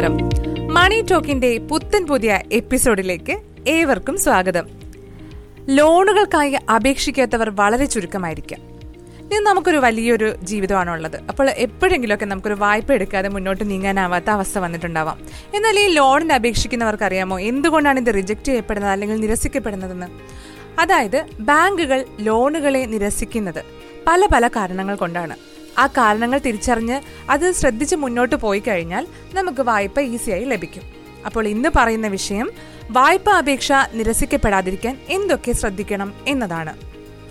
നമസ്കാരം. മണി ടോക്കിന്റെ പുത്തൻ പുതിയ എപ്പിസോഡിലേക്ക് ഏവർക്കും സ്വാഗതം. ലോണുകൾക്കായി അപേക്ഷിക്കാത്തവർ വളരെ ചുരുക്കമായിരിക്കാം. ഇന്ന് നമുക്കൊരു വലിയൊരു ജീവിതമാണുള്ളത്. അപ്പോൾ എപ്പോഴെങ്കിലുമൊക്കെ നമുക്കൊരു വായ്പ എടുക്കാതെ മുന്നോട്ട് നീങ്ങാനാവാത്ത അവസ്ഥ വന്നിട്ടുണ്ടാവാം. എന്നാൽ ഈ ലോണിന് അപേക്ഷിക്കുന്നവർക്ക് അറിയാമോ എന്തുകൊണ്ടാണ് ഇത് റിജക്റ്റ് ചെയ്യപ്പെടുന്നത് അല്ലെങ്കിൽ നിരസിക്കപ്പെടുന്നതെന്ന്? അതായത് ബാങ്കുകൾ ലോണുകളെ നിരസിക്കുന്നത് പല പല കാരണങ്ങൾ കൊണ്ടാണ്. ആ കാരണങ്ങൾ തിരിച്ചറിഞ്ഞ് അത് ശ്രദ്ധിച്ച് മുന്നോട്ട് പോയി കഴിഞ്ഞാൽ നമുക്ക് വായ്പ ഈസിയായി ലഭിക്കും. അപ്പോൾ ഇന്ന് പറയുന്ന വിഷയം വായ്പ അപേക്ഷ നിരസിക്കപ്പെടാതിരിക്കാൻ എന്തൊക്കെ ശ്രദ്ധിക്കണം എന്നതാണ്.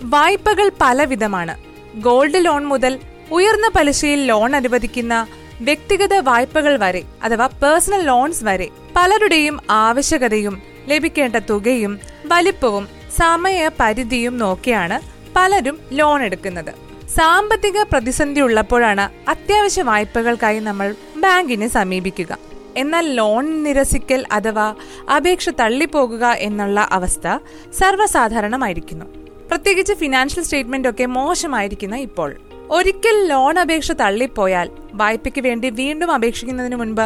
വായ്പകൾ പലവിധമാണ്. ഗോൾഡ് ലോൺ മുതൽ ഉയർന്ന പലിശയിൽ ലോൺ അനുവദിക്കുന്ന വ്യക്തിഗത വായ്പകൾ വരെ അഥവാ പേഴ്സണൽ ലോൺസ് വരെ പലരുടെയും ആവശ്യകതയും ലഭിക്കേണ്ട തുകയും വലിപ്പവും സമയ പരിധിയും നോക്കിയാണ് പലരും ലോൺ എടുക്കുന്നത്. സാമ്പത്തിക പ്രതിസന്ധി ഉള്ളപ്പോഴാണ് അത്യാവശ്യ വായ്പകൾക്കായി നമ്മൾ ബാങ്കിനെ സമീപിക്കുക. എന്നാൽ ലോൺ നിരസിക്കൽ അഥവാ അപേക്ഷ തള്ളിപ്പോകുക എന്നുള്ള അവസ്ഥ സർവസാധാരണമായിരിക്കുന്നു. പ്രത്യേകിച്ച് ഫിനാൻഷ്യൽ സ്റ്റേറ്റ്മെന്റ് ഒക്കെ മോശമായിരിക്കുന്ന ഇപ്പോൾ. ഒരിക്കൽ ലോൺ അപേക്ഷ തള്ളിപ്പോയാൽ വായ്പയ്ക്ക് വേണ്ടി വീണ്ടും അപേക്ഷിക്കുന്നതിന് മുൻപ്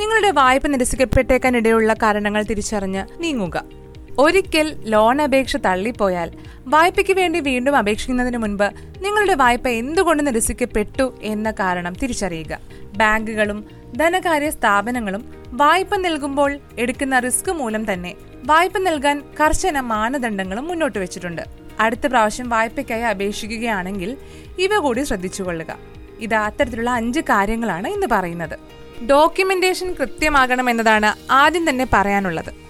നിങ്ങളുടെ വായ്പ നിരസിക്കപ്പെട്ടേക്കാൻ ഇടയുള്ള കാരണങ്ങൾ തിരിച്ചറിഞ്ഞ് നീങ്ങുക. ഒരിക്കൽ ലോൺ അപേക്ഷ തള്ളിപ്പോയാൽ വായ്പയ്ക്ക് വേണ്ടി വീണ്ടും അപേക്ഷിക്കുന്നതിന് മുൻപ് നിങ്ങളുടെ വായ്പ എന്തുകൊണ്ട് നിരസിക്കപ്പെട്ടു എന്ന കാരണം തിരിച്ചറിയുക. ബാങ്കുകളും ധനകാര്യ സ്ഥാപനങ്ങളും വായ്പ നൽകുമ്പോൾ എടുക്കുന്ന റിസ്ക് മൂലം തന്നെ വായ്പ നൽകാൻ കർശന മാനദണ്ഡങ്ങളും മുന്നോട്ട് വെച്ചിട്ടുണ്ട്. അടുത്ത പ്രാവശ്യം വായ്പയ്ക്കായി അപേക്ഷിക്കുകയാണെങ്കിൽ ഇവ കൂടി ശ്രദ്ധിച്ചുകൊള്ളുക. ഇത് അത്തരത്തിലുള്ള അഞ്ച് കാര്യങ്ങളാണ് ഇന്ന് പറയുന്നത്. ഡോക്യുമെന്റേഷൻ കൃത്യമാകണം എന്നതാണ് ആദ്യം തന്നെ പറയാനുള്ളത്.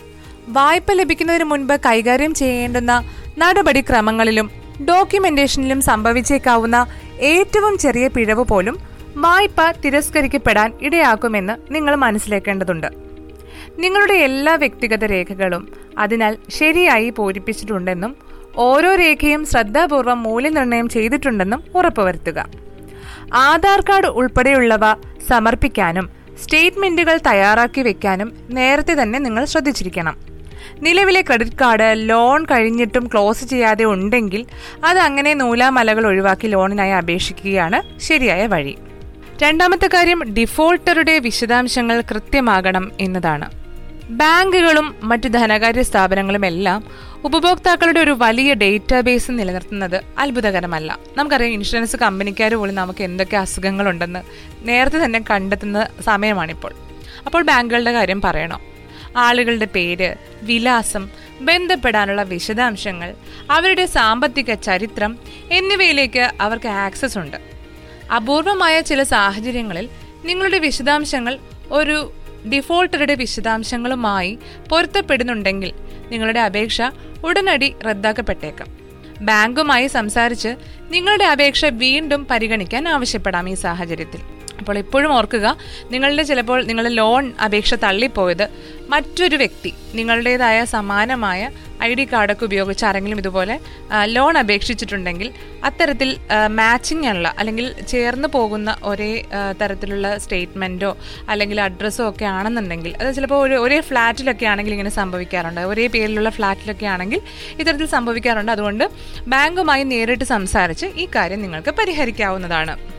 വായ്പ ലഭിക്കുന്നതിന് മുൻപ് കൈകാര്യം ചെയ്യേണ്ടുന്ന നടപടിക്രമങ്ങളിലും ഡോക്യുമെന്റേഷനിലും സംഭവിച്ചേക്കാവുന്ന ഏറ്റവും ചെറിയ പിഴവ് പോലും വായ്പ തിരസ്കരിക്കപ്പെടാൻ ഇടയാക്കുമെന്ന് നിങ്ങൾ മനസ്സിലാക്കേണ്ടതുണ്ട്. നിങ്ങളുടെ എല്ലാ വ്യക്തിഗത രേഖകളും അതിനാൽ ശരിയായി പൂരിപ്പിച്ചിട്ടുണ്ടെന്നും ഓരോ രേഖയും ശ്രദ്ധാപൂർവം മൂല്യനിർണയം ചെയ്തിട്ടുണ്ടെന്നും ഉറപ്പുവരുത്തുക. ആധാർ കാർഡ് ഉൾപ്പെടെയുള്ളവ സമർപ്പിക്കാനും സ്റ്റേറ്റ്മെന്റുകൾ തയ്യാറാക്കി വെക്കാനും നേരത്തെ തന്നെ നിങ്ങൾ ശ്രദ്ധിച്ചിരിക്കണം. നിലവിലെ ക്രെഡിറ്റ് കാർഡ് ലോൺ കഴിഞ്ഞിട്ടും ക്ലോസ് ചെയ്യാതെ ഉണ്ടെങ്കിൽ അത് അങ്ങനെ നൂലാമലകൾ ഒഴിവാക്കി ലോണിനായി അപേക്ഷിക്കുകയാണ് ശരിയായ വഴി. രണ്ടാമത്തെ കാര്യം ഡിഫോൾട്ടറുടെ വിശദാംശങ്ങൾ കൃത്യമാകണം എന്നതാണ്. ബാങ്കുകളും മറ്റു ധനകാര്യ സ്ഥാപനങ്ങളും എല്ലാം ഉപഭോക്താക്കളുടെ ഒരു വലിയ ഡേറ്റാബേസ് നിലനിർത്തുന്നത് അത്ഭുതകരമല്ല. നമുക്കറിയാം ഇൻഷുറൻസ് കമ്പനിക്കാർ പോലും നമുക്ക് എന്തൊക്കെ അസുഖങ്ങളുണ്ടെന്ന് നേരത്തെ തന്നെ കണ്ടെത്തുന്ന സമയമാണിപ്പോൾ. അപ്പോൾ ബാങ്കുകളുടെ കാര്യം പറയണോ. ആളുകളുടെ പേര് വിലാസം ബന്ധപ്പെടാനുള്ള വിശദാംശങ്ങൾ അവരുടെ സാമ്പത്തിക ചരിത്രം എന്നിവയിലേക്ക് അവർക്ക് ആക്സസ് ഉണ്ട്. അപൂർവമായ ചില സാഹചര്യങ്ങളിൽ നിങ്ങളുടെ വിശദാംശങ്ങൾ ഒരു ഡിഫോൾട്ടറുടെ വിശദാംശങ്ങളുമായി പൊരുത്തപ്പെടുന്നുണ്ടെങ്കിൽ നിങ്ങളുടെ അപേക്ഷ ഉടനടി റദ്ദാക്കപ്പെട്ടേക്കാം. ബാങ്കുമായി സംസാരിച്ച് നിങ്ങളുടെ അപേക്ഷ വീണ്ടും പരിഗണിക്കാൻ ആവശ്യപ്പെടാം ഈ സാഹചര്യത്തിൽ. അപ്പോൾ എപ്പോഴും ഓർക്കുക നിങ്ങളുടെ ചിലപ്പോൾ നിങ്ങളുടെ ലോൺ അപേക്ഷ തള്ളിപ്പോയത് മറ്റൊരു വ്യക്തി നിങ്ങളുടേതായ സമാനമായ ഐ ഡി കാർഡൊക്കെ ഉപയോഗിച്ച് ആരെങ്കിലും ഇതുപോലെ ലോൺ അപേക്ഷിച്ചിട്ടുണ്ടെങ്കിൽ അത്തരത്തിൽ മാച്ചിങ് ഉള്ള അല്ലെങ്കിൽ ചേർന്ന് പോകുന്ന ഒരേ തരത്തിലുള്ള സ്റ്റേറ്റ്മെന്റോ അല്ലെങ്കിൽ അഡ്രസ്സോ ഒക്കെ ആണെന്നുണ്ടെങ്കിൽ അത് ചിലപ്പോൾ ഒരു ഒരേ ഫ്ലാറ്റിലൊക്കെ ആണെങ്കിൽ ഇങ്ങനെ സംഭവിക്കാറുണ്ട്. ഒരേ പേരിലുള്ള ഫ്ലാറ്റിലൊക്കെ ആണെങ്കിൽ ഇത്തരത്തിൽ സംഭവിക്കാറുണ്ട്. അതുകൊണ്ട് ബാങ്കുമായി നേരിട്ട് സംസാരിച്ച് ഈ കാര്യം നിങ്ങൾക്ക് പരിഹരിക്കാവുന്നതാണ്.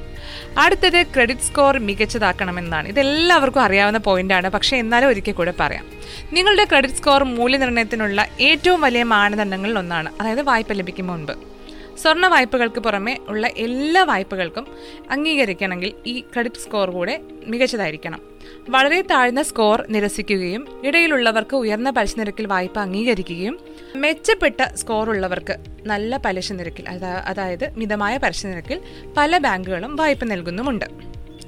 അടുത്തത് ക്രെഡിറ്റ് സ്കോർ മികച്ചതാക്കണമെന്നാണ്. ഇതെല്ലാവർക്കും അറിയാവുന്ന പോയിന്റാണ് പക്ഷേ എന്നാലും ഒരിക്കൽ കൂടെ പറയാം. നിങ്ങളുടെ ക്രെഡിറ്റ് സ്കോർ മൂല്യനിർണയത്തിനുള്ള ഏറ്റവും വലിയ മാനദണ്ഡങ്ങളിൽ ഒന്നാണ്. അതായത് വായ്പ ലഭിക്കും മുൻപ്. സ്വർണ വായ്പകൾക്ക് പുറമെ ഉള്ള എല്ലാ വായ്പകൾക്കും അംഗീകരിക്കണമെങ്കിൽ ഈ ക്രെഡിറ്റ് സ്കോർ കൂടെ മികച്ചതായിരിക്കണം. വളരെ താഴ്ന്ന സ്കോർ നിരസിക്കുകയും ഇടയിലുള്ളവർക്ക് ഉയർന്ന പലിശ നിരക്കിൽ വായ്പ അംഗീകരിക്കുകയും മെച്ചപ്പെട്ട സ്കോർ ഉള്ളവർക്ക് നല്ല പലിശ നിരക്കിൽ അതായത് മിതമായ പലിശ നിരക്കിൽ പല ബാങ്കുകളും വായ്പ നൽകുന്നുമുണ്ട്.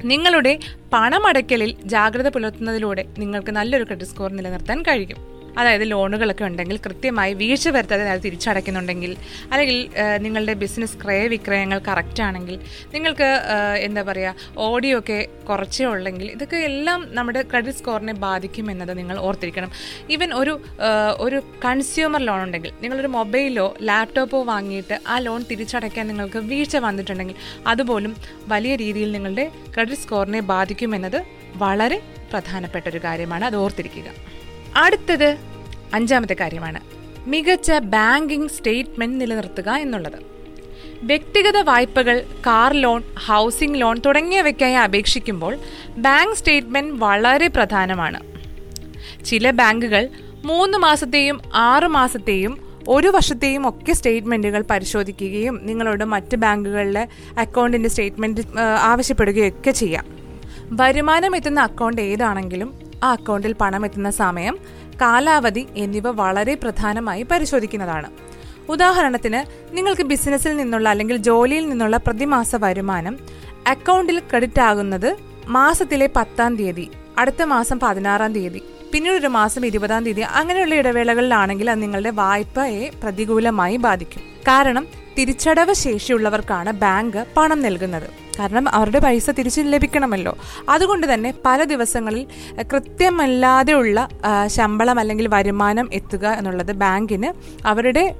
നിങ്ങളുടെ പണമടയ്ക്കലിൽ ജാഗ്രത പുലർത്തുന്നതിലൂടെ നിങ്ങൾക്ക് നല്ലൊരു ക്രെഡിറ്റ് സ്കോർ നിലനിർത്താൻ കഴിയും. അതായത് ലോണുകളൊക്കെ ഉണ്ടെങ്കിൽ കൃത്യമായി വീഴ്ച വരുത്താതെ അത് തിരിച്ചടയ്ക്കുന്നുണ്ടെങ്കിൽ അല്ലെങ്കിൽ നിങ്ങളുടെ ബിസിനസ് ക്രയവിക്രയങ്ങൾ കറക്റ്റ് ആണെങ്കിൽ നിങ്ങൾക്ക് എന്താ പറയുക ഓഡിയോ ഒക്കെ കുറച്ചേ ഉള്ളെങ്കിൽ ഇതൊക്കെ എല്ലാം നമ്മുടെ ക്രെഡിറ്റ് സ്കോറിനെ ബാധിക്കും എന്നത് നിങ്ങൾ ഓർത്തിരിക്കണം. ഈവൻ ഒരു ഒരു കൺസ്യൂമർ ലോൺ ഉണ്ടെങ്കിൽ നിങ്ങളൊരു മൊബൈലോ ലാപ്ടോപ്പോ വാങ്ങിയിട്ട് ആ ലോൺ തിരിച്ചടയ്ക്കാൻ നിങ്ങൾക്ക് വീഴ്ച വന്നിട്ടുണ്ടെങ്കിൽ അതുപോലും വലിയ രീതിയിൽ നിങ്ങളുടെ ക്രെഡിറ്റ് സ്കോറിനെ ബാധിക്കുമെന്നത് വളരെ പ്രധാനപ്പെട്ട ഒരു കാര്യമാണ്. അത് ഓർത്തിരിക്കുക. അടുത്തത് അഞ്ചാമത്തെ കാര്യമാണ്. മികച്ച ബാങ്കിംഗ് സ്റ്റേറ്റ്മെന്റ് നിലനിർത്തുക എന്നുള്ളത്. വ്യക്തിഗത വായ്പകൾ കാർ ലോൺ ഹൗസിംഗ് ലോൺ തുടങ്ങിയവയ്ക്കായി അപേക്ഷിക്കുമ്പോൾ ബാങ്ക് സ്റ്റേറ്റ്മെന്റ് വളരെ പ്രധാനമാണ്. ചില ബാങ്കുകൾ മൂന്ന് മാസത്തെയും ആറ് മാസത്തെയും ഒരു വർഷത്തെയും ഒക്കെ സ്റ്റേറ്റ്മെന്റുകൾ പരിശോധിക്കുകയും നിങ്ങളോട് മറ്റ് ബാങ്കുകളിലെ അക്കൗണ്ടിന്റെ സ്റ്റേറ്റ്മെന്റ് ആവശ്യപ്പെടുകയൊക്കെ ചെയ്യാം. വരുമാനം എത്തുന്ന അക്കൗണ്ട് ഏതാണെങ്കിലും ആ അക്കൗണ്ടിൽ പണം എത്തുന്ന സമയം കാലാവധി എന്നിവ വളരെ പ്രധാനമായി പരിശോധിക്കുന്നതാണ്. ഉദാഹരണത്തിന് നിങ്ങൾക്ക് ബിസിനസ്സിൽ നിന്നുള്ള അല്ലെങ്കിൽ ജോലിയിൽ നിന്നുള്ള പ്രതിമാസ വരുമാനം അക്കൗണ്ടിൽ ക്രെഡിറ്റ് ആകുന്നത് മാസത്തിലെ പത്താം തീയതി അടുത്ത മാസം പതിനാറാം തീയതി പിന്നീട് ഒരു മാസം ഇരുപതാം തീയതി അങ്ങനെയുള്ള ഇടവേളകളിലാണെങ്കിൽ അത് നിങ്ങളുടെ വായ്പയെ പ്രതികൂലമായി ബാധിക്കും. കാരണം തിരിച്ചടവ് ശേഷിയുള്ളവർക്കാണ് ബാങ്ക് പണം നൽകുന്നത്. കാരണം അവരുടെ പൈസ തിരിച്ചു ലഭിക്കണമല്ലോ. അതുകൊണ്ട് തന്നെ പല ദിവസങ്ങളിൽ കൃത്യമല്ലാതെയുള്ള ശമ്പളം അല്ലെങ്കിൽ വരുമാനം എത്തുക എന്നുള്ളത് ബാങ്കിന് അവരുടെ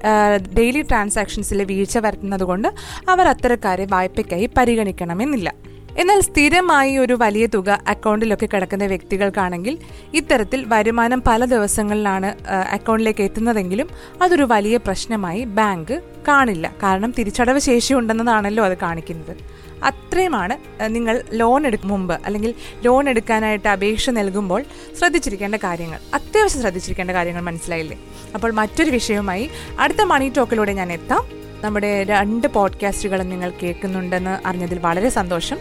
ഡെയിലി ട്രാൻസാക്ഷൻസിലെ വീഴ്ച വരുത്തുന്നത് കൊണ്ട് അവർ അത്തരക്കാരെ വായ്പയ്ക്കായി പരിഗണിക്കണമെന്നില്ല. എന്നാൽ സ്ഥിരമായി ഒരു വലിയ തുക അക്കൗണ്ടിലൊക്കെ കിടക്കുന്ന വ്യക്തികൾക്കാണെങ്കിൽ ഇത്തരത്തിൽ വരുമാനം പല ദിവസങ്ങളിലാണ് അക്കൗണ്ടിലേക്ക് എത്തുന്നതെങ്കിലും അതൊരു വലിയ പ്രശ്നമായി ബാങ്ക് കാണില്ല. കാരണം തിരിച്ചടവ് ശേഷി ഉണ്ടെന്നതാണല്ലോ അത് കാണിക്കുന്നത്. അത്രയുമാണ് നിങ്ങൾ ലോൺ എടുക്കും മുമ്പ് അല്ലെങ്കിൽ ലോൺ എടുക്കാനായിട്ട് അപേക്ഷ നൽകുമ്പോൾ ശ്രദ്ധിച്ചിരിക്കേണ്ട കാര്യങ്ങൾ. അത്യാവശ്യം ശ്രദ്ധിച്ചിരിക്കേണ്ട കാര്യങ്ങൾ മനസ്സിലായില്ലേ? അപ്പോൾ മറ്റൊരു വിഷയവുമായി അടുത്ത മണി ടോക്കിലൂടെ ഞാൻ എത്താം. നമ്മുടെ രണ്ട് പോഡ്കാസ്റ്റുകളും നിങ്ങൾ കേൾക്കുന്നുണ്ടെന്ന് അറിഞ്ഞതിൽ വളരെ സന്തോഷം.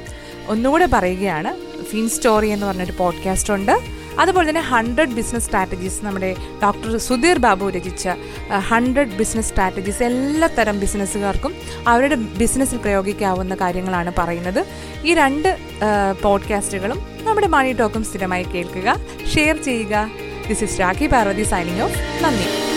ഒന്നുകൂടെ പറയുകയാണ് ഫീൻ സ്റ്റോറി എന്ന് പറഞ്ഞൊരു പോഡ്കാസ്റ്റ് ഉണ്ട്. അതുപോലെ തന്നെ ഹൺഡ്രഡ് ബിസിനസ് സ്ട്രാറ്റജീസ് നമ്മുടെ ഡോക്ടർ സുധീർ ബാബു രചിച്ച ഹൺഡ്രഡ് ബിസിനസ് സ്ട്രാറ്റജീസ് എല്ലാ തരം ബിസിനസ്സുകാർക്കും അവരുടെ ബിസിനസ്സിൽ പ്രയോഗിക്കാവുന്ന കാര്യങ്ങളാണ് പറയുന്നത്. ഈ രണ്ട് പോഡ്കാസ്റ്റുകളും നമ്മുടെ മണി ടോക്കും സ്ഥിരമായി കേൾക്കുക ഷെയർ ചെയ്യുക. This is Rakhi Parvathy signing off നന്ദി.